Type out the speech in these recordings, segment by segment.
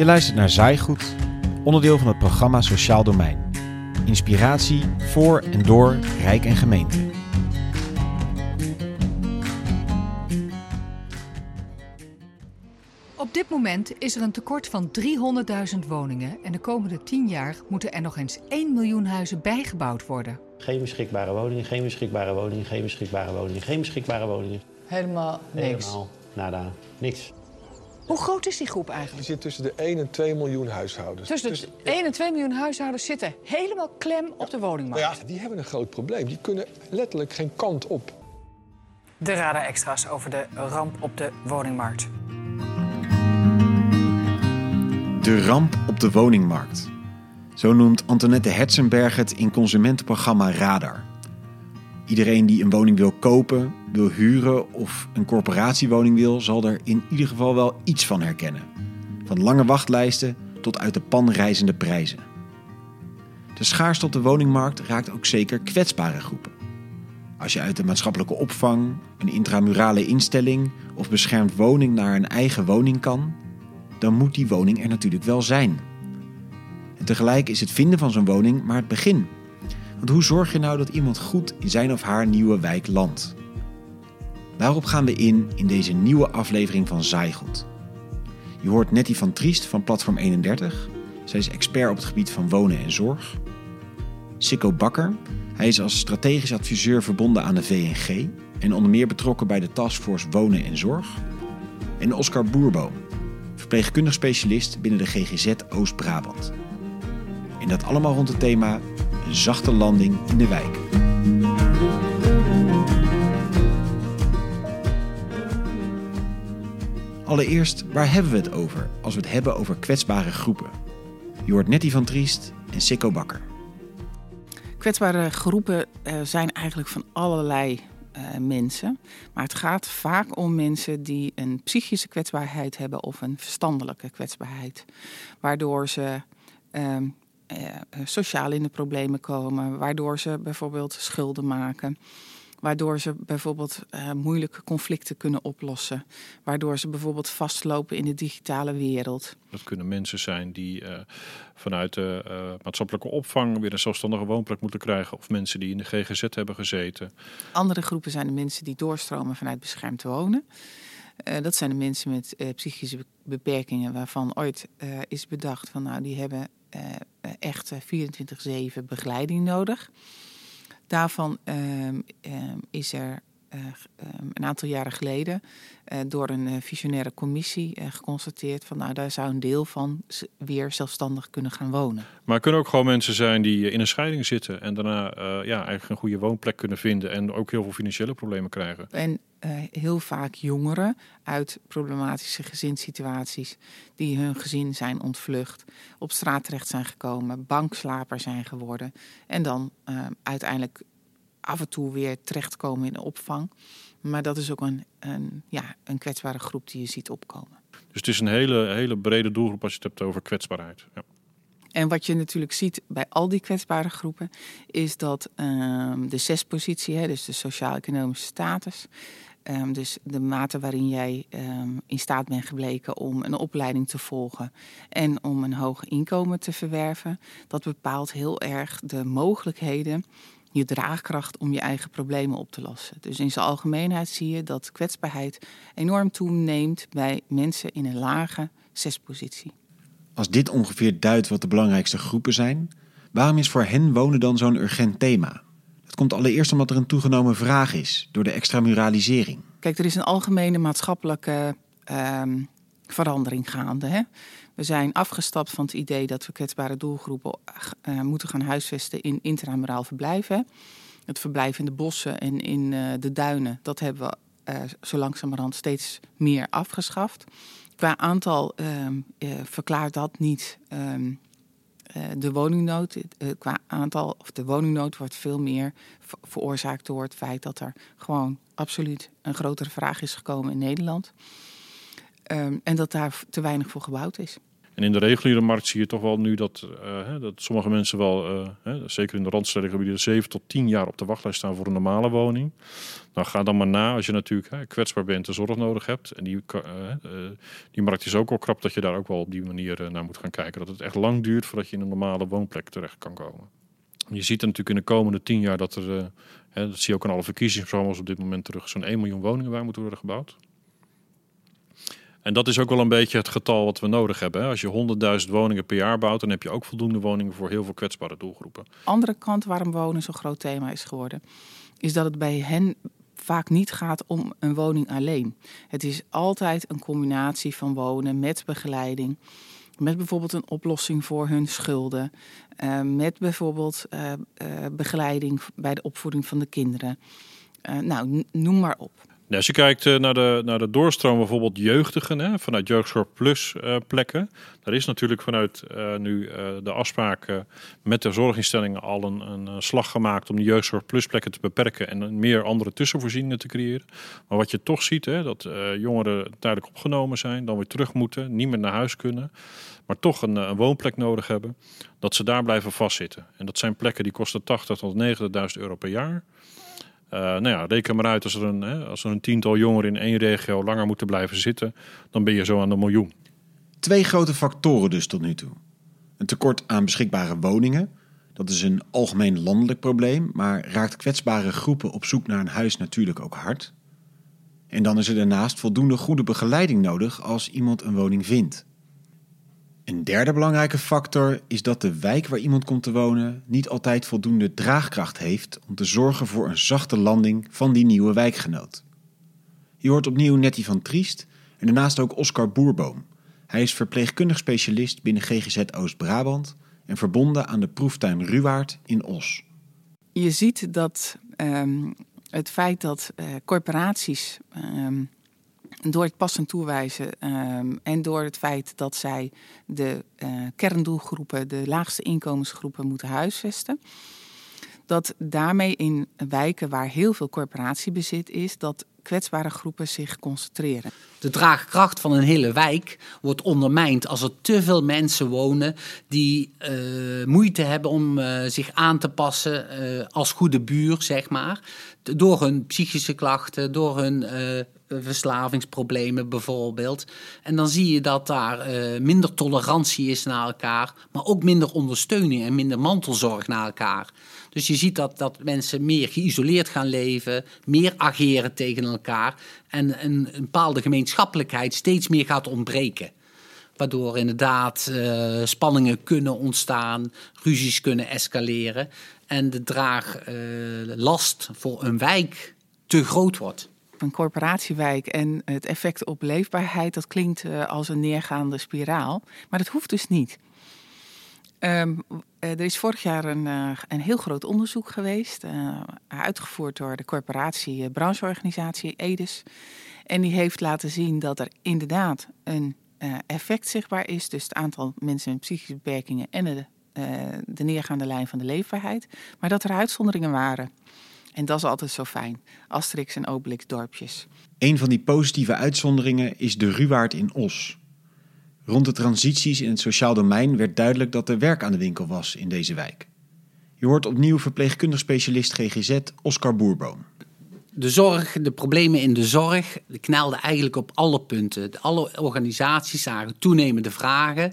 Je luistert naar Zaaigoed, onderdeel van het programma Sociaal Domein. Inspiratie voor en door Rijk en Gemeente. Op dit moment is er een tekort van 300.000 woningen en de komende 10 jaar moeten er nog eens 1 miljoen huizen bijgebouwd worden. Geen beschikbare woningen, geen beschikbare woningen, geen beschikbare woningen, geen beschikbare woningen. Helemaal niks. Helemaal nada, niks. Hoe groot is die groep eigenlijk? zit tussen de 1 en 2 miljoen huishoudens. Tussen de 1 en 2 miljoen huishoudens zitten helemaal klem op de Nou woningmarkt. ja, die hebben een groot probleem. Die kunnen letterlijk geen kant op. De radar extra's over de ramp op de woningmarkt. De ramp op de woningmarkt. Zo noemt Antoinette Herzenberg het in consumentenprogramma Radar. Iedereen die een woning wil kopen, wil huren of een corporatiewoning wil, zal er in ieder geval wel iets van herkennen. Van lange wachtlijsten tot uit de pan reizende prijzen. De schaarste op de woningmarkt raakt ook zeker kwetsbare groepen. Als je uit de maatschappelijke opvang, een intramurale instelling of beschermd woning naar een eigen woning kan, dan moet die woning er natuurlijk wel zijn. En tegelijk is het vinden van zo'n woning maar het begin. Want hoe zorg je nou dat iemand goed in zijn of haar nieuwe wijk landt? Daarop gaan we in in deze nieuwe aflevering van Zaaigoed. Je hoort Nettie van Triest van Platform 31. Zij is expert op het gebied van wonen en zorg. Sikko Bakker. Hij is als strategisch adviseur verbonden aan de VNG en onder meer betrokken bij de Taskforce Wonen en Zorg. En Oscar Boerboom, verpleegkundig specialist binnen de GGZ Oost-Brabant. En dat allemaal rond het thema zachte landing in de wijk. Allereerst, waar hebben we het over als we het hebben over kwetsbare groepen? Je hoort Nettie van Triest en Sikko Bakker. Kwetsbare groepen eh, zijn eigenlijk van allerlei eh, mensen. Maar het gaat vaak om mensen die een psychische kwetsbaarheid hebben of een verstandelijke kwetsbaarheid. Waardoor ze ehm, eh, sociaal in de problemen komen, waardoor ze bijvoorbeeld schulden maken. Waardoor ze bijvoorbeeld eh, moeilijke conflicten kunnen oplossen. Waardoor ze bijvoorbeeld vastlopen in de digitale wereld. Dat kunnen mensen zijn die eh, vanuit de eh, maatschappelijke opvang weer een zelfstandige woonplek moeten krijgen. Of mensen die in de GGZ hebben gezeten. Andere groepen zijn de mensen die doorstromen vanuit beschermd wonen. Eh, dat zijn de mensen met eh, psychische be- beperkingen waarvan ooit eh, is bedacht van nou die hebben eh, eh, echt eh, 24-7 begeleiding nodig. Daarvan ehm, ehm, is er eh, een aantal jaren geleden eh, door een eh, visionaire commissie eh, geconstateerd van nou daar zou een deel van weer zelfstandig kunnen gaan wonen. Maar kunnen ook gewoon mensen zijn die eh, in een scheiding zitten. En daarna eh, ja, eigenlijk een goede woonplek kunnen vinden. En ook heel veel financiële problemen krijgen. En eh, heel vaak jongeren uit problematische gezinssituaties die hun gezin zijn ontvlucht, op straat terecht zijn gekomen, bankslaper zijn geworden en dan eh, uiteindelijk af en toe weer terechtkomen in de opvang. Maar dat is ook een, een, ja, een kwetsbare groep die je ziet opkomen. Dus het is een hele, hele brede doelgroep als je het hebt over kwetsbaarheid. Ja. En wat je natuurlijk ziet bij al die kwetsbare groepen, is dat ehm, de zespositie, hè, dus de sociaal-economische status, ehm, dus de mate waarin jij ehm, in staat bent gebleken om een opleiding te volgen en om een hoog inkomen te verwerven, dat bepaalt heel erg de mogelijkheden, je draagkracht om je eigen problemen op te lossen. Dus in zijn algemeenheid zie je dat kwetsbaarheid enorm toeneemt bij mensen in een lage zespositie. Als dit ongeveer duidt wat de belangrijkste groepen zijn, waarom is voor hen wonen dan zo'n urgent thema? Het komt allereerst omdat er een toegenomen vraag is door de extramuralisering. Kijk, er is een algemene maatschappelijke ehm, verandering gaande. Hè? We zijn afgestapt van het idee dat we kwetsbare doelgroepen eh, moeten gaan huisvesten in intramuraal verblijven. Het verblijf in de bossen en in eh, de duinen, dat hebben we eh, zo langzamerhand steeds meer afgeschaft. Qua aantal ehm, eh, verklaart dat niet ehm, eh, de woningnood. Qua aantal, of de woningnood wordt veel meer ver- veroorzaakt door het feit dat er gewoon absoluut een grotere vraag is gekomen in Nederland. Ehm, en dat daar te weinig voor gebouwd is. En in de reguliere markt zie je toch wel nu dat, uh, dat sommige mensen wel, uh, zeker in de randstedelijke gebieden, 7 tot 10 jaar op de wachtlijst staan voor een normale woning. Nou, ga dan maar na als je natuurlijk kwetsbaar bent en zorg nodig hebt. En die, uh, die markt is ook al krap dat je daar ook wel op die manier naar moet gaan kijken. Dat het echt lang duurt voordat je in een normale woonplek terecht kan komen. Je ziet natuurlijk in de komende 10 jaar dat er, dat zie je ook aan alle verkiezingsprogramma's op dit moment terug, zo'n 1 miljoen woningen waar moeten worden gebouwd. En dat is ook wel een beetje het getal wat we nodig hebben. Als je 100.000 woningen per jaar bouwt, dan heb je ook voldoende woningen voor heel veel kwetsbare doelgroepen. Andere kant waarom wonen zo'n groot thema is geworden, is dat het bij hen vaak niet gaat om een woning alleen. Het is altijd een combinatie van wonen met begeleiding. Met bijvoorbeeld een oplossing voor hun schulden. Uh, met bijvoorbeeld uh, uh, begeleiding bij de opvoeding van de kinderen. nou, noem maar op. Ja, als je kijkt uh, naar, de, naar de doorstroom bijvoorbeeld jeugdigen, hè, vanuit Jeugdzorg Plus uh, plekken. Daar is natuurlijk vanuit uh, nu de afspraken met de zorginstellingen al een, een slag gemaakt om de Jeugdzorg Plus plekken te beperken en meer andere tussenvoorzieningen te creëren. Maar wat je toch ziet, hè, dat jongeren tijdelijk opgenomen zijn, dan weer terug moeten, niet meer naar huis kunnen, maar toch een, een woonplek nodig hebben, dat ze daar blijven vastzitten. En dat zijn plekken die kosten 80 tot 90.000 euro per jaar. Uh, nou ja, reken maar uit als er, een, hè, als er een tiental jongeren in één regio langer moeten blijven zitten, dan ben je zo aan de miljoen. Twee grote factoren dus tot nu toe. Een tekort aan beschikbare woningen. Dat is een algemeen landelijk probleem, maar raakt kwetsbare groepen op zoek naar een huis natuurlijk ook hard. En dan is er daarnaast voldoende goede begeleiding nodig als iemand een woning vindt. Een derde belangrijke factor is dat de wijk waar iemand komt te wonen niet altijd voldoende draagkracht heeft om te zorgen voor een zachte landing van die nieuwe wijkgenoot. Je hoort opnieuw Nettie van Triest en daarnaast ook Oscar Boerboom. Hij is verpleegkundig specialist binnen GGZ Oost-Brabant en verbonden aan de proeftuin Ruwaard in Os. Je ziet dat um, het feit dat uh, corporaties um, door het passend toewijzen um, en door het feit dat zij de uh, kerndoelgroepen, de laagste inkomensgroepen, moeten huisvesten. Dat daarmee in wijken waar heel veel corporatiebezit is, dat kwetsbare groepen zich concentreren. De draagkracht van een hele wijk wordt ondermijnd als er te veel mensen wonen die uh, moeite hebben om uh, zich aan te passen uh, als goede buur, zeg maar. Door hun psychische klachten, door hun verslavingsproblemen bijvoorbeeld. En dan zie je dat daar minder tolerantie is naar elkaar, maar ook minder ondersteuning en minder mantelzorg naar elkaar. Dus je ziet dat, dat mensen meer geïsoleerd gaan leven, meer ageren tegen elkaar en een, een bepaalde gemeenschappelijkheid steeds meer gaat ontbreken. Waardoor inderdaad uh, spanningen kunnen ontstaan, ruzies kunnen escaleren en de draaglast uh, voor een wijk te groot wordt een corporatiewijk en het effect op leefbaarheid, dat klinkt uh, als een neergaande spiraal. Maar dat hoeft dus niet. Um, er is vorig jaar een, uh, een heel groot onderzoek geweest, uh, uitgevoerd door de corporatie brancheorganisatie EDIS. En die heeft laten zien dat er inderdaad een effect zichtbaar is, dus het aantal mensen met psychische beperkingen en de, de neergaande lijn van de leefbaarheid, maar dat er uitzonderingen waren. En dat is altijd zo fijn. Asterix en Obelix dorpjes. Een van die positieve uitzonderingen is de Ruwaard in Os. Rond de transities in het sociaal domein werd duidelijk dat er werk aan de winkel was in deze wijk. Je hoort opnieuw verpleegkundig specialist GGZ Oscar Boerboom. De zorg, de problemen in de zorg, knelden eigenlijk op alle punten. Alle organisaties zagen toenemende vragen,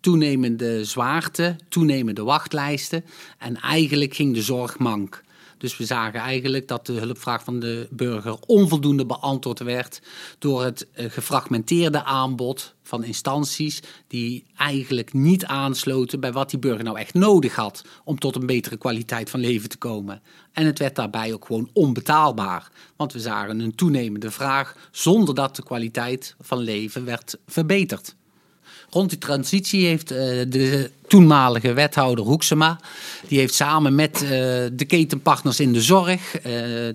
toenemende zwaarte, toenemende wachtlijsten. En eigenlijk ging de zorg mank. Dus we zagen eigenlijk dat de hulpvraag van de burger onvoldoende beantwoord werd door het eh, gefragmenteerde aanbod van instanties die eigenlijk niet aansloten bij wat die burger nou echt nodig had om tot een betere kwaliteit van leven te komen. En het werd daarbij ook gewoon onbetaalbaar, want we zagen een toenemende vraag zonder dat de kwaliteit van leven werd verbeterd. Rond die transitie heeft uh, de toenmalige wethouder Hoeksema, die heeft samen met uh, de ketenpartners in de zorg, uh,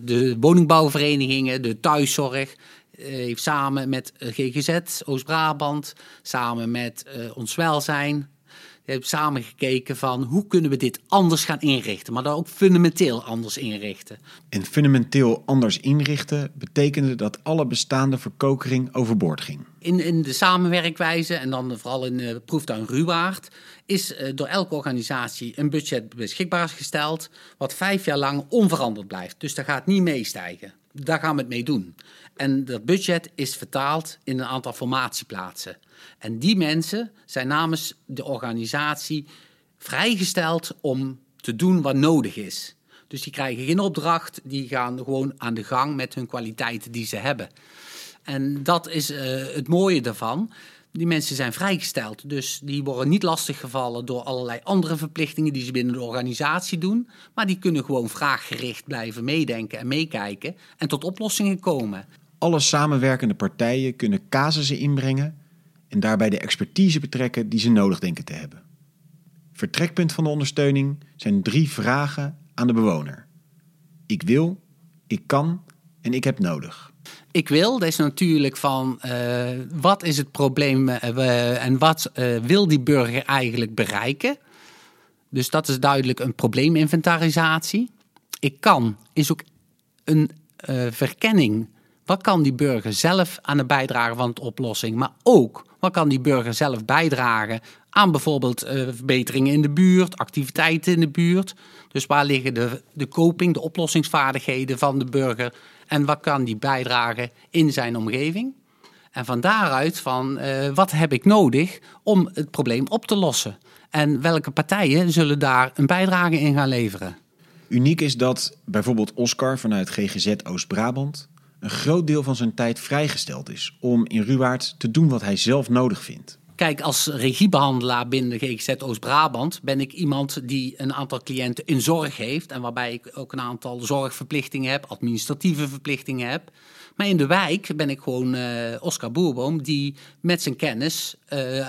de woningbouwverenigingen, de thuiszorg, heeft samen met GGZ Oost-Brabant, samen met ons welzijn, Hebt samen gekeken van hoe kunnen we dit anders gaan inrichten, maar dan ook fundamenteel anders inrichten. En fundamenteel anders inrichten betekende dat alle bestaande verkokering overboord ging. In, in de samenwerkwijze, en dan vooral in de proeftuin Ruwaard, is uh, door elke organisatie een budget beschikbaar gesteld, wat vijf jaar lang onveranderd blijft. Dus dat gaat niet meestijgen. Daar gaan we het mee doen. En dat budget is vertaald in een aantal formatieplaatsen. En die mensen zijn namens de organisatie vrijgesteld om te doen wat nodig is. Dus die krijgen geen opdracht, die gaan gewoon aan de gang met hun kwaliteiten die ze hebben. En dat is uh, het mooie daarvan. Die mensen zijn vrijgesteld, dus die worden niet lastiggevallen door allerlei andere verplichtingen die ze binnen de organisatie doen. Maar die kunnen gewoon vraaggericht blijven meedenken en meekijken en tot oplossingen komen. Alle samenwerkende partijen kunnen casussen inbrengen en daarbij de expertise betrekken die ze nodig denken te hebben. Vertrekpunt van de ondersteuning zijn drie vragen aan de bewoner. Ik wil, ik kan en ik heb nodig. Ik wil, dat is natuurlijk van uh, wat is het probleem uh, en wat uh, wil die burger eigenlijk bereiken. Dus dat is duidelijk een probleeminventarisatie. Ik kan is ook een verkenning. Wat kan die burger zelf aan de bijdragen van de oplossing, maar ook kan die burger zelf bijdragen aan bijvoorbeeld verbeteringen in de buurt, activiteiten in de buurt. Dus waar liggen de, de coping, de oplossingsvaardigheden van de burger en wat kan die bijdragen in zijn omgeving? En van daaruit van uh, wat heb ik nodig om het probleem op te lossen? En welke partijen zullen daar een bijdrage in gaan leveren? Uniek is dat bijvoorbeeld Oscar vanuit GGZ Oost-Brabant een groot deel van zijn tijd vrijgesteld is om in Ruwaard te doen wat hij zelf nodig vindt. Kijk, als regiebehandelaar binnen de GGZ Oost-Brabant ben ik iemand die een aantal cliënten in zorg heeft. En waarbij ik ook een aantal zorgverplichtingen heb, administratieve verplichtingen heb. Maar in de wijk ben ik gewoon uh, Oscar Boerboom, die met zijn kennis uh,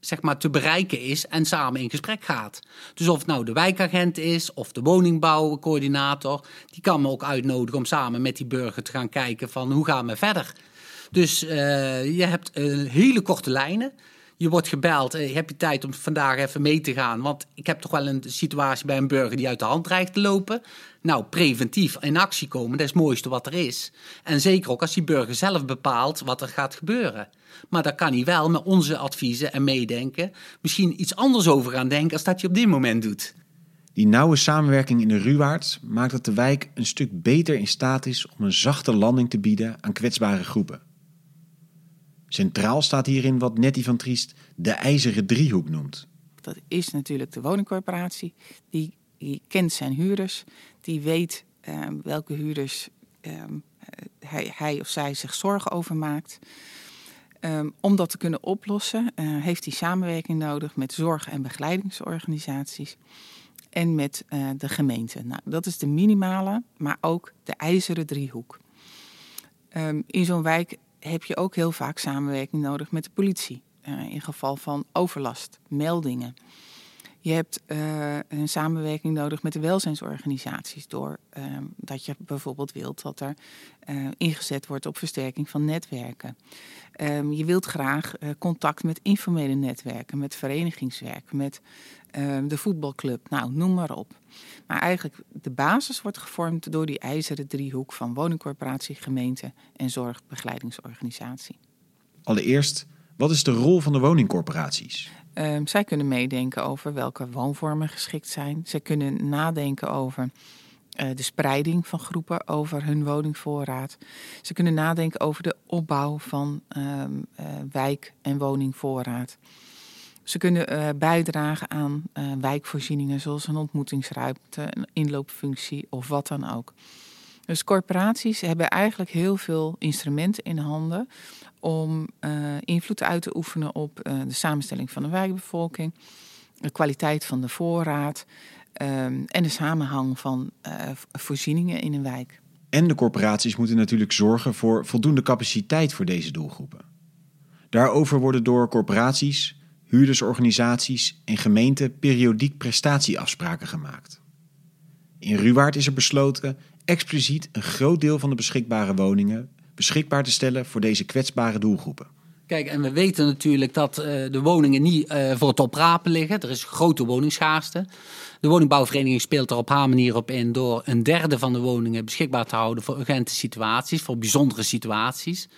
zeg maar te bereiken is en samen in gesprek gaat. Dus of het nou de wijkagent is of de woningbouwcoördinator, die kan me ook uitnodigen om samen met die burger te gaan kijken van hoe gaan we verder. Dus uh, je hebt uh, hele korte lijnen. Je wordt gebeld, uh, heb je tijd om vandaag even mee te gaan? Want ik heb toch wel een situatie bij een burger die uit de hand dreigt te lopen. Nou, preventief in actie komen, dat is het mooiste wat er is. En zeker ook als die burger zelf bepaalt wat er gaat gebeuren. Maar daar kan hij wel met onze adviezen en meedenken misschien iets anders over gaan denken als dat je op dit moment doet. Die nauwe samenwerking in de Ruwaard maakt dat de wijk een stuk beter in staat is om een zachte landing te bieden aan kwetsbare groepen. Centraal staat hierin wat Nettie van Triest de ijzeren driehoek noemt. Dat is natuurlijk de woningcorporatie. Die, die kent zijn huurders. Die weet uh, welke huurders uh, hij, hij, of zij zich zorgen over maakt. Um, om dat te kunnen oplossen uh, heeft hij samenwerking nodig met zorg- en begeleidingsorganisaties en met uh, de gemeente. Nou, dat is de minimale, maar ook de ijzeren driehoek. Um, in zo'n wijk heb je ook heel vaak samenwerking nodig met de politie. Uh, in geval van overlast, meldingen. Je hebt uh, een samenwerking nodig met de welzijnsorganisaties. Door uh, dat je bijvoorbeeld wilt dat er uh, ingezet wordt op versterking van netwerken. Um, je wilt graag contact met informele netwerken, met verenigingswerk, met ehm, de voetbalclub. Nou, noem maar op. Maar eigenlijk de basis wordt gevormd door die ijzeren driehoek van woningcorporatie, gemeente en zorgbegeleidingsorganisatie. Allereerst, wat is de rol van de woningcorporaties? Um, zij kunnen meedenken over welke woonvormen geschikt zijn. Zij kunnen nadenken over uh, de spreiding van groepen over hun woningvoorraad. Ze kunnen nadenken over de opbouw van um, uh, wijk- en woningvoorraad. Ze kunnen uh, bijdragen aan wijkvoorzieningen zoals een ontmoetingsruimte, een inloopfunctie of wat dan ook. Dus corporaties hebben eigenlijk heel veel instrumenten in handen om uh, invloed uit te oefenen op uh, de samenstelling van de wijkbevolking, de kwaliteit van de voorraad um, en de samenhang van uh, voorzieningen in een wijk. En de corporaties moeten natuurlijk zorgen voor voldoende capaciteit voor deze doelgroepen. Daarover worden door corporaties, huurdersorganisaties en gemeenten periodiek prestatieafspraken gemaakt. In Ruwaard is er besloten expliciet een groot deel van de beschikbare woningen beschikbaar te stellen voor deze kwetsbare doelgroepen. Kijk, en we weten natuurlijk dat uh, de woningen niet uh, voor het oprapen liggen. Er is grote woningschaarste. De woningbouwvereniging speelt er op haar manier op in door een derde van de woningen beschikbaar te houden voor urgente situaties, voor bijzondere situaties.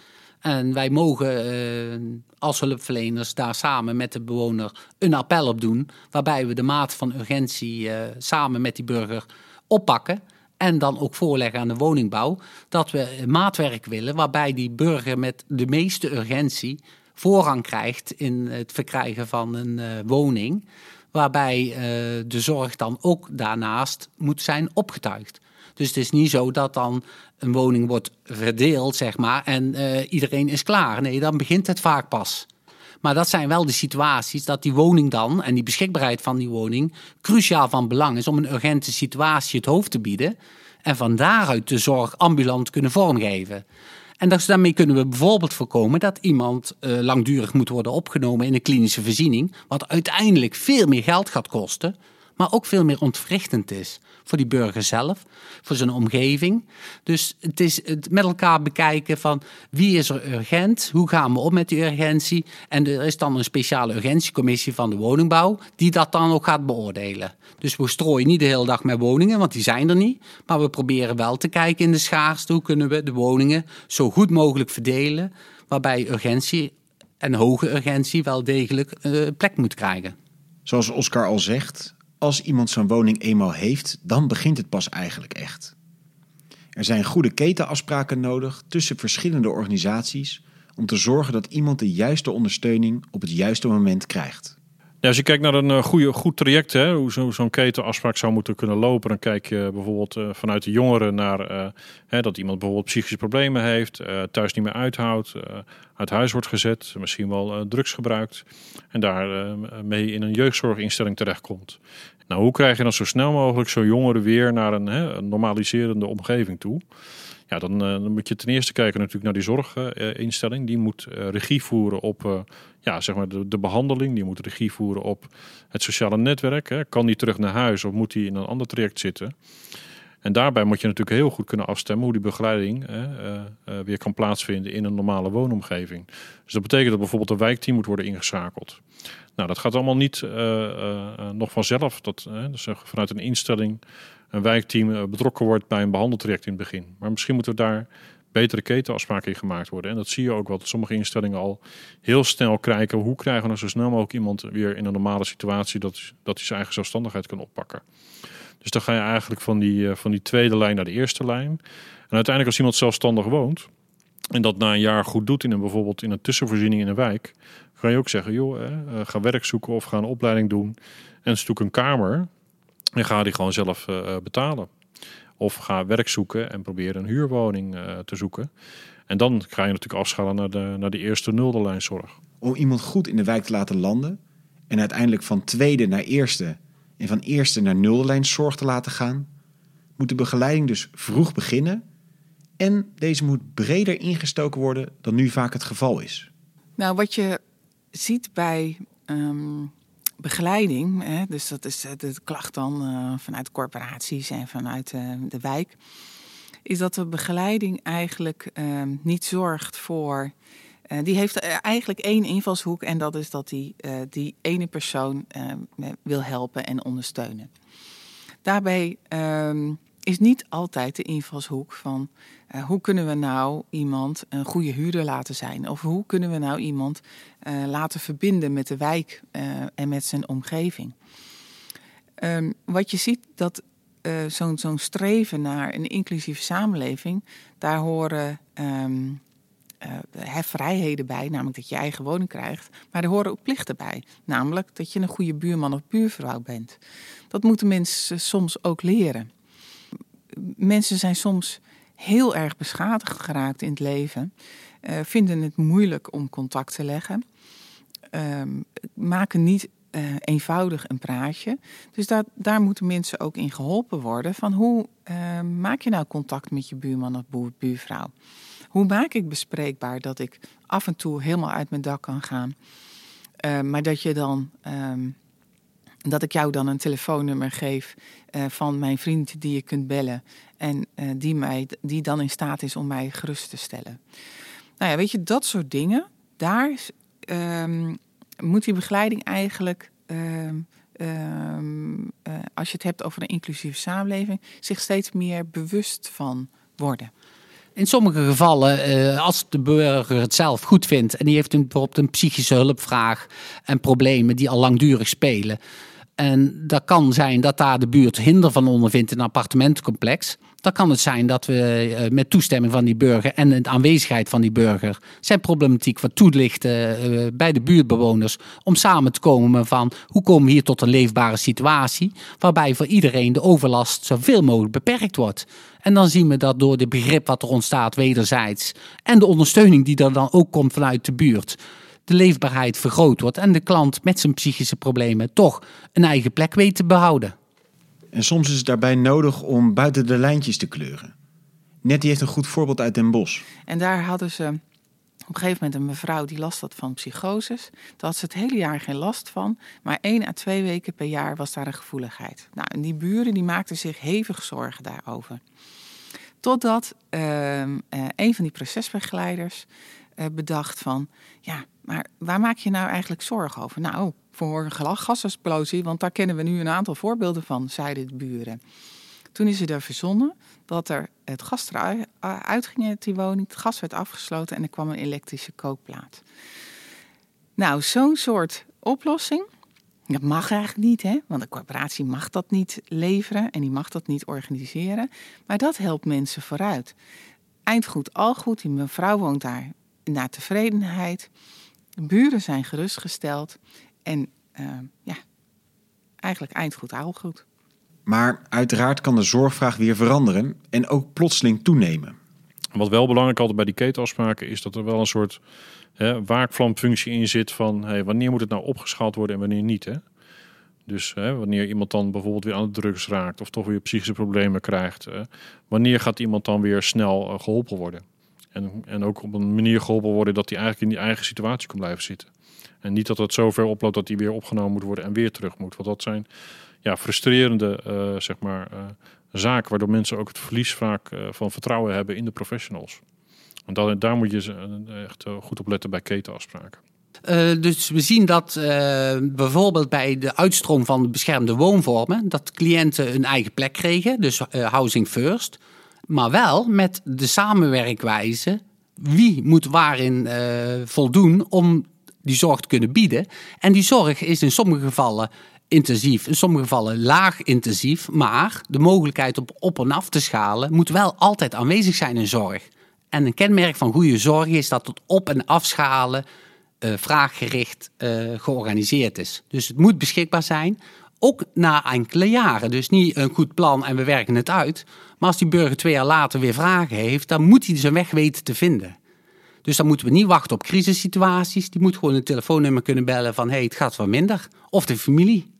En wij mogen uh, als hulpverleners daar samen met de bewoner een appel op doen, waarbij we de maat van urgentie samen met die burger oppakken. En dan ook voorleggen aan de woningbouw dat we maatwerk willen waarbij die burger met de meeste urgentie voorrang krijgt in het verkrijgen van een uh, woning. Waarbij uh, de zorg dan ook daarnaast moet zijn opgetuigd. Dus het is niet zo dat dan een woning wordt verdeeld, zeg maar, en uh, iedereen is klaar. Nee, dan begint het vaak pas. Maar dat zijn wel de situaties dat die woning dan en die beschikbaarheid van die woning cruciaal van belang is om een urgente situatie het hoofd te bieden. En van daaruit de zorg ambulant kunnen vormgeven. En dus daarmee kunnen we bijvoorbeeld voorkomen dat iemand uh, langdurig moet worden opgenomen in een klinische voorziening, wat uiteindelijk veel meer geld gaat kosten, maar ook veel meer ontwrichtend is voor die burger zelf, voor zijn omgeving. Dus het is het met elkaar bekijken van wie is er urgent, hoe gaan we om met die urgentie. En er is dan een speciale urgentiecommissie van de woningbouw die dat dan ook gaat beoordelen. Dus we strooien niet de hele dag met woningen, want die zijn er niet. Maar we proberen wel te kijken in de schaarste, hoe kunnen we de woningen zo goed mogelijk verdelen, waarbij urgentie en hoge urgentie wel degelijk uh, plek moet krijgen. Zoals Oscar al zegt, als iemand zo'n woning eenmaal heeft, dan begint het pas eigenlijk echt. Er zijn goede ketenafspraken nodig tussen verschillende organisaties om te zorgen dat iemand de juiste ondersteuning op het juiste moment krijgt. Ja, als je kijkt naar een uh, goede, goed traject, hè, hoe zo'n zo ketenafspraak zou moeten kunnen lopen, dan kijk je bijvoorbeeld uh, vanuit de jongeren naar uh, hè, dat iemand bijvoorbeeld psychische problemen heeft, thuis niet meer uithoudt, uit huis wordt gezet, misschien wel drugs gebruikt en daar mee in een jeugdzorginstelling terechtkomt. Nou, hoe krijg je dan zo snel mogelijk zo'n jongere weer naar een, hè, normaliserende omgeving toe? Ja, dan, dan, moet je ten eerste kijken natuurlijk naar die zorginstelling. die moet regie voeren op ja, zeg maar de, de, behandeling. Die moet regie voeren op het sociale netwerk. Hè. Kan die terug naar huis of moet die in een ander traject zitten? En daarbij moet je natuurlijk heel goed kunnen afstemmen hoe die begeleiding uh, uh, weer kan plaatsvinden in een normale woonomgeving. Dus dat betekent dat bijvoorbeeld een wijkteam moet worden ingeschakeld. Nou, dat gaat allemaal niet uh, nog vanzelf. Dat dus vanuit een instelling een wijkteam betrokken wordt bij een behandeltraject in het begin. Maar misschien moeten we daar betere ketenafspraken in gemaakt worden. En dat zie je ook wel dat sommige instellingen al heel snel krijgen. Hoe krijgen we nou zo snel mogelijk iemand weer in een normale situatie dat, dat hij zijn eigen zelfstandigheid kan oppakken. Dus dan ga je eigenlijk van die, van die tweede lijn naar de eerste lijn. En uiteindelijk als iemand zelfstandig woont en dat na een jaar goed doet in een, bijvoorbeeld in een tussenvoorziening in een wijk, kan je ook zeggen, joh, hè, ga werk zoeken of ga een opleiding doen en zoek een kamer en ga die gewoon zelf uh, betalen. Of ga werk zoeken en probeer een huurwoning uh, te zoeken. En dan ga je natuurlijk afschalen naar de, naar de eerste nulde lijn zorg. Om iemand goed in de wijk te laten landen en uiteindelijk van tweede naar eerste en van eerste naar nulde lijn zorg te laten gaan, moet de begeleiding dus vroeg beginnen en deze moet breder ingestoken worden dan nu vaak het geval is. Nou, wat je ziet bij um, begeleiding, hè, dus dat is de klacht dan uh, vanuit corporaties en vanuit uh, de wijk, is dat de begeleiding eigenlijk uh, niet zorgt voor. Die heeft eigenlijk één invalshoek en dat is dat die, die ene persoon wil helpen en ondersteunen. Daarbij ehm, is niet altijd de invalshoek van uh, hoe kunnen we nou iemand een goede huurder laten zijn? Of hoe kunnen we nou iemand uh, laten verbinden met de wijk uh, en met zijn omgeving? Um, wat je ziet dat zo'n zo'n streven naar een inclusieve samenleving, daar horen um, vrijheden bij, namelijk dat je eigen woning krijgt, maar er horen ook plichten bij, namelijk dat je een goede buurman of buurvrouw bent. Dat moeten mensen soms ook leren. Mensen zijn soms heel erg beschadigd geraakt in het leven, uh, vinden het moeilijk om contact te leggen, uh, maken niet uh, eenvoudig een praatje. Dus dat, daar moeten mensen ook in geholpen worden van hoe ehm, maak je nou contact met je buurman of buurvrouw? Hoe maak ik bespreekbaar dat ik af en toe helemaal uit mijn dak kan gaan, ehm, maar dat je dan ehm, dat ik jou dan een telefoonnummer geef uh, van mijn vriend die je kunt bellen. En uh, die, mij, die dan in staat is om mij gerust te stellen. Nou ja, weet je, dat soort dingen. daar ehm, moet die begeleiding eigenlijk, ehm, ehm, eh, als je het hebt over een inclusieve samenleving, zich steeds meer bewust van worden. In sommige gevallen, eh, als de burger het zelf goed vindt en die heeft een, bijvoorbeeld een psychische hulpvraag en problemen die al langdurig spelen. En dat kan zijn dat daar de buurt hinder van ondervindt in een appartementencomplex. Dan kan het zijn dat we eh, met toestemming van die burger en de aanwezigheid van die burger zijn problematiek wat toelichten eh, bij de buurtbewoners om samen te komen van hoe komen we hier tot een leefbare situatie waarbij voor iedereen de overlast zoveel mogelijk beperkt wordt. En dan zien we dat door de begrip wat er ontstaat wederzijds en de ondersteuning die er dan ook komt vanuit de buurt, de leefbaarheid vergroot wordt en de klant met zijn psychische problemen toch een eigen plek weet te behouden. En soms is het daarbij nodig om buiten de lijntjes te kleuren. Nettie heeft een goed voorbeeld uit Den Bosch. En daar hadden ze op een gegeven moment een mevrouw die last had van psychoses. Daar had ze het hele jaar geen last van. Maar één à twee weken per jaar was daar een gevoeligheid. Nou, en die buren die maakten zich hevig zorgen daarover. Totdat uh, een van die procesbegeleiders uh, bedacht van... ja, maar waar maak je nou eigenlijk zorgen over? Nou, voor een gasexplosie, want daar kennen we nu een aantal voorbeelden van, zeiden de buren. Toen is er verzonnen dat er het gas eruit ging uit die woning, het gas werd afgesloten en er kwam een elektrische kookplaat. Nou, zo'n soort oplossing, dat mag eigenlijk niet, hè? want de corporatie mag dat niet leveren en die mag dat niet organiseren. Maar dat helpt mensen vooruit. Eindgoed, al goed, die mevrouw woont daar naar tevredenheid. De buren zijn gerustgesteld en uh, ja, eigenlijk eindgoed, aalgoed. Maar uiteraard kan de zorgvraag weer veranderen en ook plotseling toenemen. Wat wel belangrijk altijd bij die ketenafspraken is dat er wel een soort hè, waakvlamfunctie in zit van hey, wanneer moet het nou opgeschaald worden en wanneer niet. Hè? Dus hè, wanneer iemand dan bijvoorbeeld weer aan de drugs raakt of toch weer psychische problemen krijgt, hè, wanneer gaat iemand dan weer snel uh, geholpen worden? En, en ook op een manier geholpen worden dat hij eigenlijk in die eigen situatie kan blijven zitten. En niet dat het zo ver oploopt dat hij weer opgenomen moet worden en weer terug moet. Want dat zijn ja, frustrerende uh, zeg maar, uh, zaken waardoor mensen ook het verlies vaak uh, van vertrouwen hebben in de professionals. En dat, daar moet je echt goed op letten bij ketenafspraken. Dus we zien dat bijvoorbeeld bij de uitstroom van de beschermde woonvormen, dat cliënten een eigen plek kregen, dus housing first. Maar wel met de samenwerkwijze, wie moet waarin voldoen om die zorg te kunnen bieden. En die zorg is in sommige gevallen intensief, in sommige gevallen laag intensief. Maar de mogelijkheid om op en af te schalen moet wel altijd aanwezig zijn in zorg. En een kenmerk van goede zorg is dat het op- en afschalen uh, vraaggericht uh, georganiseerd is. Dus het moet beschikbaar zijn, ook na enkele jaren. Dus niet een goed plan en we werken het uit. Maar als die burger twee jaar later weer vragen heeft, dan moet hij zijn weg weten te vinden. Dus dan moeten we niet wachten op crisissituaties. Die moet gewoon een telefoonnummer kunnen bellen van... hey, het gaat wat minder. Of de familie,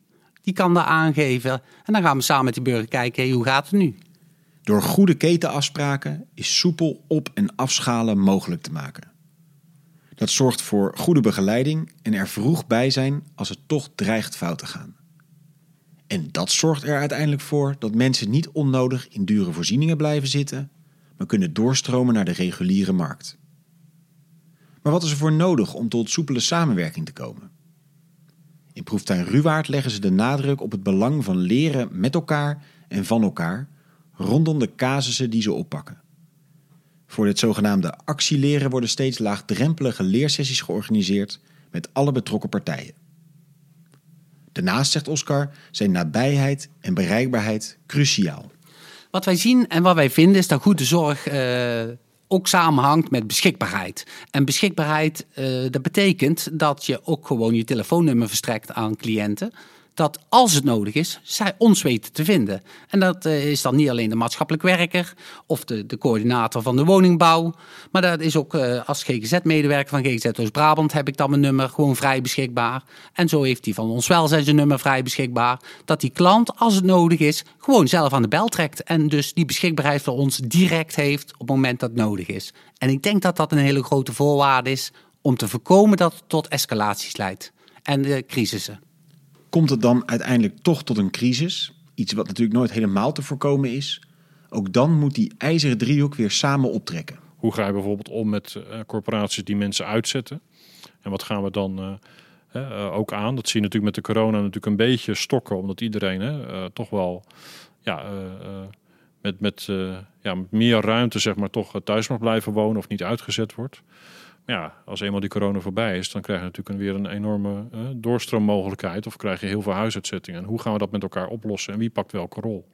die kan dat aangeven. En dan gaan we samen met die burger kijken, hey, hoe gaat het nu? Door goede ketenafspraken is soepel op- en afschalen mogelijk te maken. Dat zorgt voor goede begeleiding en er vroeg bij zijn als het toch dreigt fout te gaan. En dat zorgt er uiteindelijk voor dat mensen niet onnodig in dure voorzieningen blijven zitten, maar kunnen doorstromen naar de reguliere markt. Maar wat is er voor nodig om tot soepele samenwerking te komen? In proeftuin Ruwaard leggen ze de nadruk op het belang van leren met elkaar en van elkaar rondom de casussen die ze oppakken. Voor dit zogenaamde actieleren worden steeds laagdrempelige leersessies georganiseerd met alle betrokken partijen. Daarnaast, zegt Oscar, zijn nabijheid en bereikbaarheid cruciaal. Wat wij zien en wat wij vinden is dat goede zorg uh, ook samenhangt met beschikbaarheid. En beschikbaarheid, uh, dat betekent dat je ook gewoon je telefoonnummer verstrekt aan cliënten dat als het nodig is, zij ons weten te vinden. En dat uh, is dan niet alleen de maatschappelijk werker of de, de coördinator van de woningbouw, maar dat is ook uh, als GGZ-medewerker van GGZ Oost-Brabant heb ik dan mijn nummer gewoon vrij beschikbaar. En zo heeft hij van ons wel zijn nummer vrij beschikbaar. Dat die klant, als het nodig is, gewoon zelf aan de bel trekt. En dus die beschikbaarheid voor ons direct heeft op het moment dat het nodig is. En ik denk dat dat een hele grote voorwaarde is om te voorkomen dat het tot escalaties leidt en de crisissen. Komt het dan uiteindelijk toch tot een crisis, iets wat natuurlijk nooit helemaal te voorkomen is, ook dan moet die ijzeren driehoek weer samen optrekken. Hoe ga je bijvoorbeeld om met uh, corporaties die mensen uitzetten? En wat gaan we dan uh, ook aan? Dat zie je natuurlijk met de corona natuurlijk een beetje stokken, omdat iedereen toch wel ja, met, met, ja, met meer ruimte zeg maar, toch thuis mag blijven wonen of niet uitgezet wordt. Ja, als eenmaal die corona voorbij is, dan krijg je natuurlijk weer een enorme doorstroommogelijkheid. Of krijg je heel veel huisuitzettingen. En hoe gaan we dat met elkaar oplossen en wie pakt welke rol?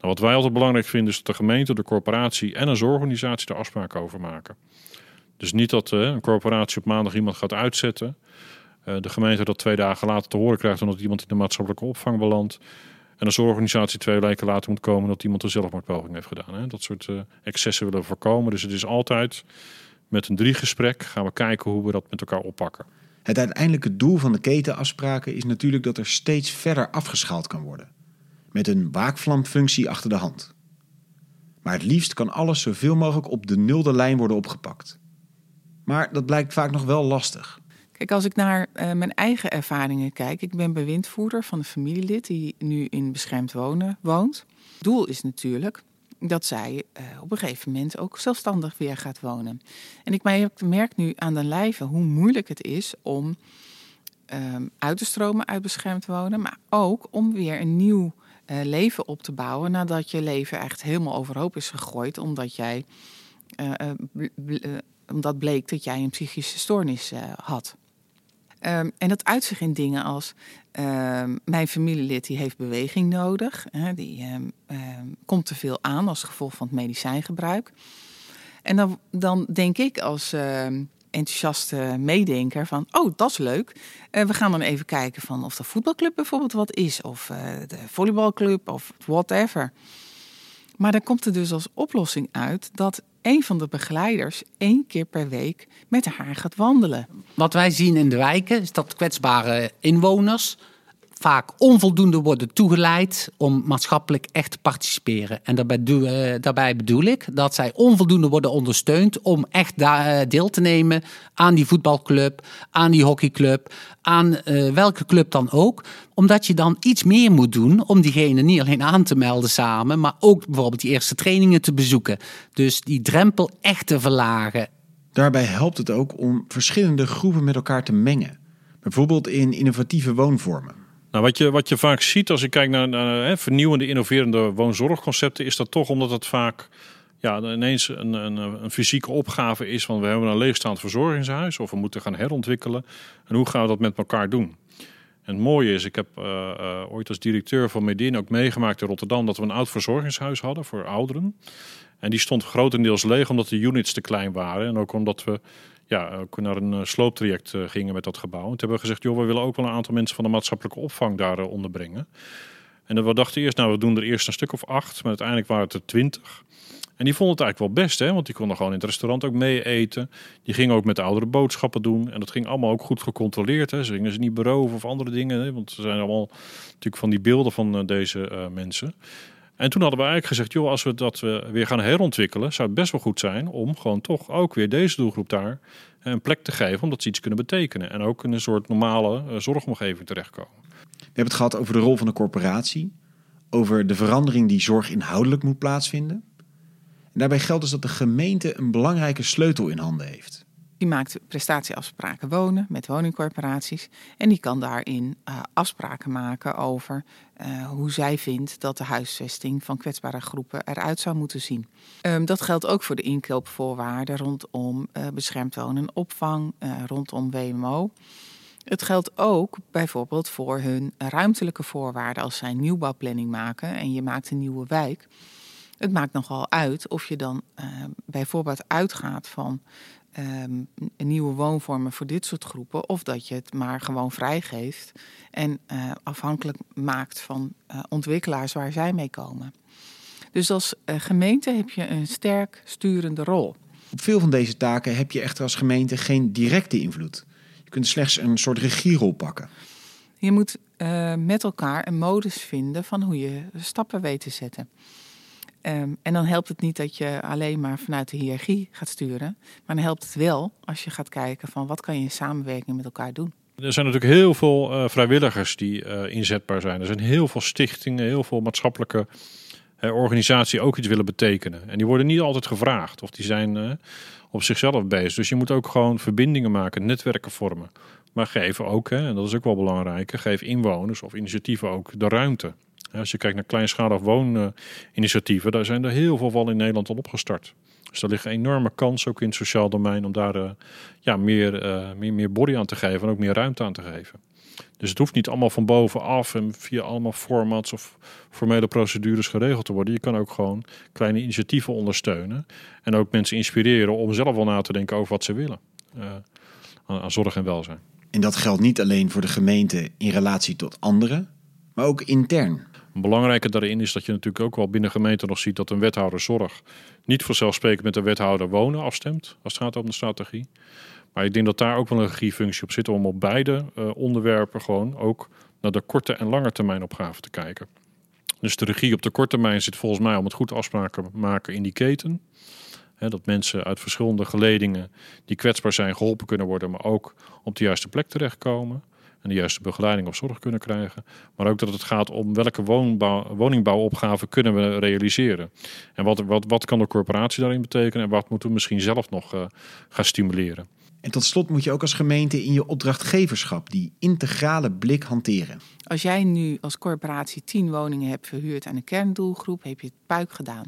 Nou, wat wij altijd belangrijk vinden is dat de gemeente, de corporatie en een zorgorganisatie er afspraken over maken. Dus niet dat uh, een corporatie op maandag iemand gaat uitzetten. Uh, de gemeente dat twee dagen later te horen krijgt omdat iemand in de maatschappelijke opvang belandt. En een zorgorganisatie twee weken later moet komen dat iemand een zelfmoordpoging heeft gedaan. Hè. Dat soort uh, excessen willen we voorkomen. Dus het is altijd met een driegesprek gaan we kijken hoe we dat met elkaar oppakken. Het uiteindelijke doel van de ketenafspraken is natuurlijk dat er steeds verder afgeschaald kan worden met een waakvlamfunctie achter de hand. Maar het liefst kan alles zoveel mogelijk op de nulde lijn worden opgepakt. Maar dat blijkt vaak nog wel lastig. Kijk, als ik naar uh, mijn eigen ervaringen kijk, ik ben bewindvoerder van een familielid die nu in beschermd wonen woont. Doel is natuurlijk dat zij uh, op een gegeven moment ook zelfstandig weer gaat wonen. En ik merk nu aan de lijve hoe moeilijk het is om uh, uit te stromen uit beschermd wonen, maar ook om weer een nieuw uh, leven op te bouwen nadat je leven echt helemaal overhoop is gegooid, omdat jij uh, omdat bleek dat jij een psychische stoornis had. Um, en dat uit zich in dingen als ehm, mijn familielid die heeft beweging nodig, hè, die um, komt te veel aan als gevolg van het medicijngebruik. En dan, dan denk ik als enthousiaste meedenker van, oh, dat is leuk. Uh, we gaan dan even kijken van of de voetbalclub bijvoorbeeld wat is, of uh, de volleybalclub, of whatever. Maar dan komt er dus als oplossing uit dat een van de begeleiders één keer per week met haar gaat wandelen. Wat wij zien in de wijken is dat kwetsbare inwoners vaak onvoldoende worden toegeleid om maatschappelijk echt te participeren. En daarbij, uh, daarbij bedoel ik dat zij onvoldoende worden ondersteund om echt daar, uh, deel te nemen aan die voetbalclub, aan die hockeyclub, aan uh, welke club dan ook. Omdat je dan iets meer moet doen om diegene niet alleen aan te melden samen, maar ook bijvoorbeeld die eerste trainingen te bezoeken. Dus die drempel echt te verlagen. Daarbij helpt het ook om verschillende groepen met elkaar te mengen. Bijvoorbeeld in innovatieve woonvormen. Nou, wat, je, wat je vaak ziet als je kijkt naar, hè, vernieuwende, innoverende woonzorgconcepten, is dat toch omdat het vaak ja, ineens een, een, een, fysieke opgave is van we hebben een leegstaand verzorgingshuis of we moeten gaan herontwikkelen. En hoe gaan we dat met elkaar doen? En het mooie is, ik heb uh, uh, ooit als directeur van Medin ook meegemaakt in Rotterdam dat we een oud verzorgingshuis hadden voor ouderen. En die stond grotendeels leeg omdat de units te klein waren. En ook omdat we ja, ook naar een eh, slooptraject eh, gingen met dat gebouw. En toen hebben we gezegd, joh, we willen ook wel een aantal mensen van de maatschappelijke opvang daar eh, onderbrengen. En we dachten eerst, nou, we doen er eerst een stuk of acht, maar uiteindelijk waren het er twintig. En die vonden het eigenlijk wel best, hè? want die konden gewoon in het restaurant ook mee eten. Die gingen ook met de oudere boodschappen doen. En dat ging allemaal ook goed gecontroleerd. Hè? Ze gingen ze niet beroven of andere dingen. Hè? Want ze zijn allemaal natuurlijk van die beelden van deze mensen. En toen hadden we eigenlijk gezegd, joh, als we dat weer gaan herontwikkelen, zou het best wel goed zijn om gewoon toch ook weer deze doelgroep daar een plek te geven, omdat ze iets kunnen betekenen. En ook in een soort normale uh, zorgomgeving terechtkomen. We hebben het gehad over de rol van de corporatie, over de verandering die zorginhoudelijk moet plaatsvinden. En daarbij geldt dus dat de gemeente een belangrijke sleutel in handen heeft. Die maakt prestatieafspraken wonen met woningcorporaties. En die kan daarin uh, afspraken maken over uh, hoe zij vindt dat de huisvesting van kwetsbare groepen eruit zou moeten zien. Um, dat geldt ook voor de inkoopvoorwaarden rondom uh, beschermd wonen en opvang, rondom WMO. Het geldt ook bijvoorbeeld voor hun ruimtelijke voorwaarden als zij een nieuwbouwplanning maken en je maakt een nieuwe wijk. Het maakt nogal uit of je dan bijvoorbeeld uitgaat van um, nieuwe woonvormen voor dit soort groepen. Of dat je het maar gewoon vrijgeeft en uh, afhankelijk maakt van uh, ontwikkelaars waar zij mee komen. Dus als uh, gemeente heb je een sterk sturende rol. Op veel van deze taken heb je echter als gemeente geen directe invloed. Je kunt slechts een soort regierol pakken. Je moet met elkaar een modus vinden van hoe je stappen weet te zetten. Um, en dan helpt het niet dat je alleen maar vanuit de hiërarchie gaat sturen. Maar dan helpt het wel als je gaat kijken van wat kan je in samenwerking met elkaar doen. Er zijn natuurlijk heel veel uh, vrijwilligers die uh, inzetbaar zijn. Er zijn heel veel stichtingen, heel veel maatschappelijke hè, organisatie ook iets willen betekenen. En die worden niet altijd gevraagd of die zijn eh, op zichzelf bezig. Dus je moet ook gewoon verbindingen maken, netwerken vormen. Maar geef ook, hè, en dat is ook wel belangrijk, geef inwoners of initiatieven ook de ruimte. Als je kijkt naar kleinschalig wooninitiatieven, daar zijn er heel veel van in Nederland al opgestart. Dus daar ligt een enorme kans ook in het sociaal domein om daar uh, ja, meer, uh, meer, meer body aan te geven en ook meer ruimte aan te geven. Dus het hoeft niet allemaal van bovenaf en via allemaal formats of formele procedures geregeld te worden. Je kan ook gewoon kleine initiatieven ondersteunen en ook mensen inspireren om zelf wel na te denken over wat ze willen uh, aan, aan zorg en welzijn. En dat geldt niet alleen voor de gemeente in relatie tot anderen, maar ook intern. Een belangrijke daarin is dat je natuurlijk ook wel binnen gemeente nog ziet dat een wethouder zorg niet vanzelfsprekend met een wethouder wonen afstemt als het gaat om de strategie. Maar ik denk dat daar ook wel een regiefunctie op zit om op beide uh, onderwerpen gewoon ook naar de korte en lange termijn opgave te kijken. Dus de regie op de korte termijn zit volgens mij om het goed afspraken maken in die keten. Dat mensen uit verschillende geledingen die kwetsbaar zijn geholpen kunnen worden, maar ook op de juiste plek terechtkomen en de juiste begeleiding of zorg kunnen krijgen. Maar ook dat het gaat om welke woonbouw, woningbouwopgave kunnen we realiseren. En wat, wat, wat kan de corporatie daarin betekenen en wat moeten we misschien zelf nog uh, gaan stimuleren. En tot slot moet je ook als gemeente in je opdrachtgeverschap die integrale blik hanteren. Als jij nu als corporatie tien woningen hebt verhuurd aan een kerndoelgroep, heb je het puik gedaan.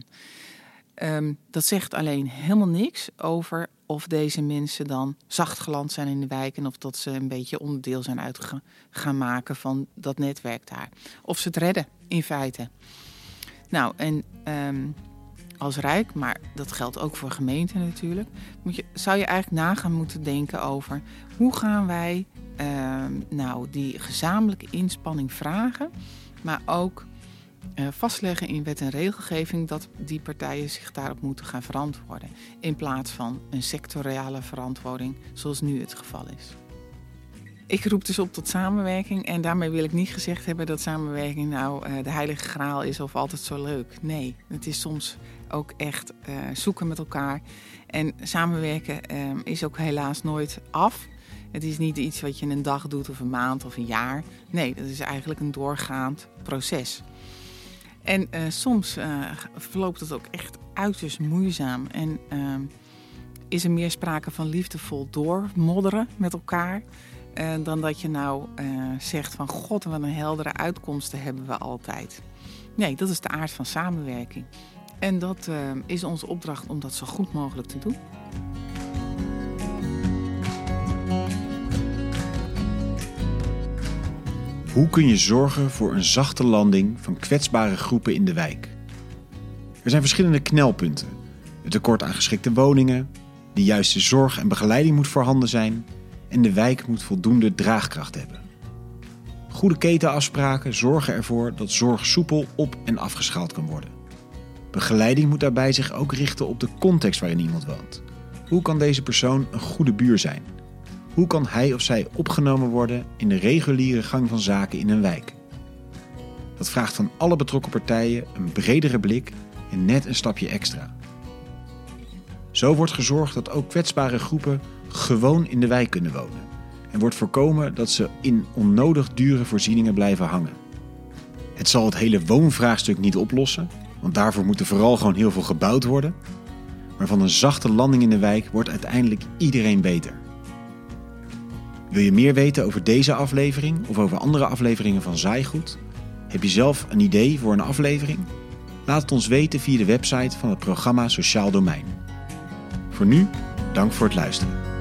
Um, dat zegt alleen helemaal niks over of deze mensen dan zacht geland zijn in de wijk en of dat ze een beetje onderdeel zijn uit gaan maken van dat netwerk daar. Of ze het redden, in feite. Nou, en um, als Rijk, maar dat geldt ook voor gemeenten natuurlijk, moet je, zou je eigenlijk na gaan moeten denken over hoe gaan wij um, nou die gezamenlijke inspanning vragen, maar ook vastleggen in wet en regelgeving dat die partijen zich daarop moeten gaan verantwoorden. In plaats van een sectoriale verantwoording zoals nu het geval is. Ik roep dus op tot samenwerking en daarmee wil ik niet gezegd hebben dat samenwerking nou uh, de heilige graal is of altijd zo leuk. Nee, het is soms ook echt uh, zoeken met elkaar. En samenwerken is ook helaas nooit af. Het is niet iets wat je in een dag doet of een maand of een jaar. Nee, dat is eigenlijk een doorgaand proces. En uh, soms uh, verloopt het ook echt uiterst moeizaam. En uh, is er meer sprake van liefdevol doormodderen met elkaar. dan dat je nou zegt van god, wat een heldere uitkomsten hebben we altijd. Nee, dat is de aard van samenwerking. En dat is onze opdracht om dat zo goed mogelijk te doen. Hoe kun je zorgen voor een zachte landing van kwetsbare groepen in de wijk? Er zijn verschillende knelpunten. Het tekort aan geschikte woningen, de juiste zorg en begeleiding moet voorhanden zijn en de wijk moet voldoende draagkracht hebben. Goede ketenafspraken zorgen ervoor dat zorg soepel op- en afgeschaald kan worden. Begeleiding moet daarbij zich ook richten op de context waarin iemand woont. Hoe kan deze persoon een goede buur zijn? Hoe kan hij of zij opgenomen worden in de reguliere gang van zaken in een wijk? Dat vraagt van alle betrokken partijen een bredere blik en net een stapje extra. Zo wordt gezorgd dat ook kwetsbare groepen gewoon in de wijk kunnen wonen en wordt voorkomen dat ze in onnodig dure voorzieningen blijven hangen. Het zal het hele woonvraagstuk niet oplossen, want daarvoor moet er vooral gewoon heel veel gebouwd worden. Maar van een zachte landing in de wijk wordt uiteindelijk iedereen beter. Wil je meer weten over deze aflevering of over andere afleveringen van Zaaigoed? Heb je zelf een idee voor een aflevering? Laat het ons weten via de website van het programma Sociaal Domein. Voor nu, dank voor het luisteren.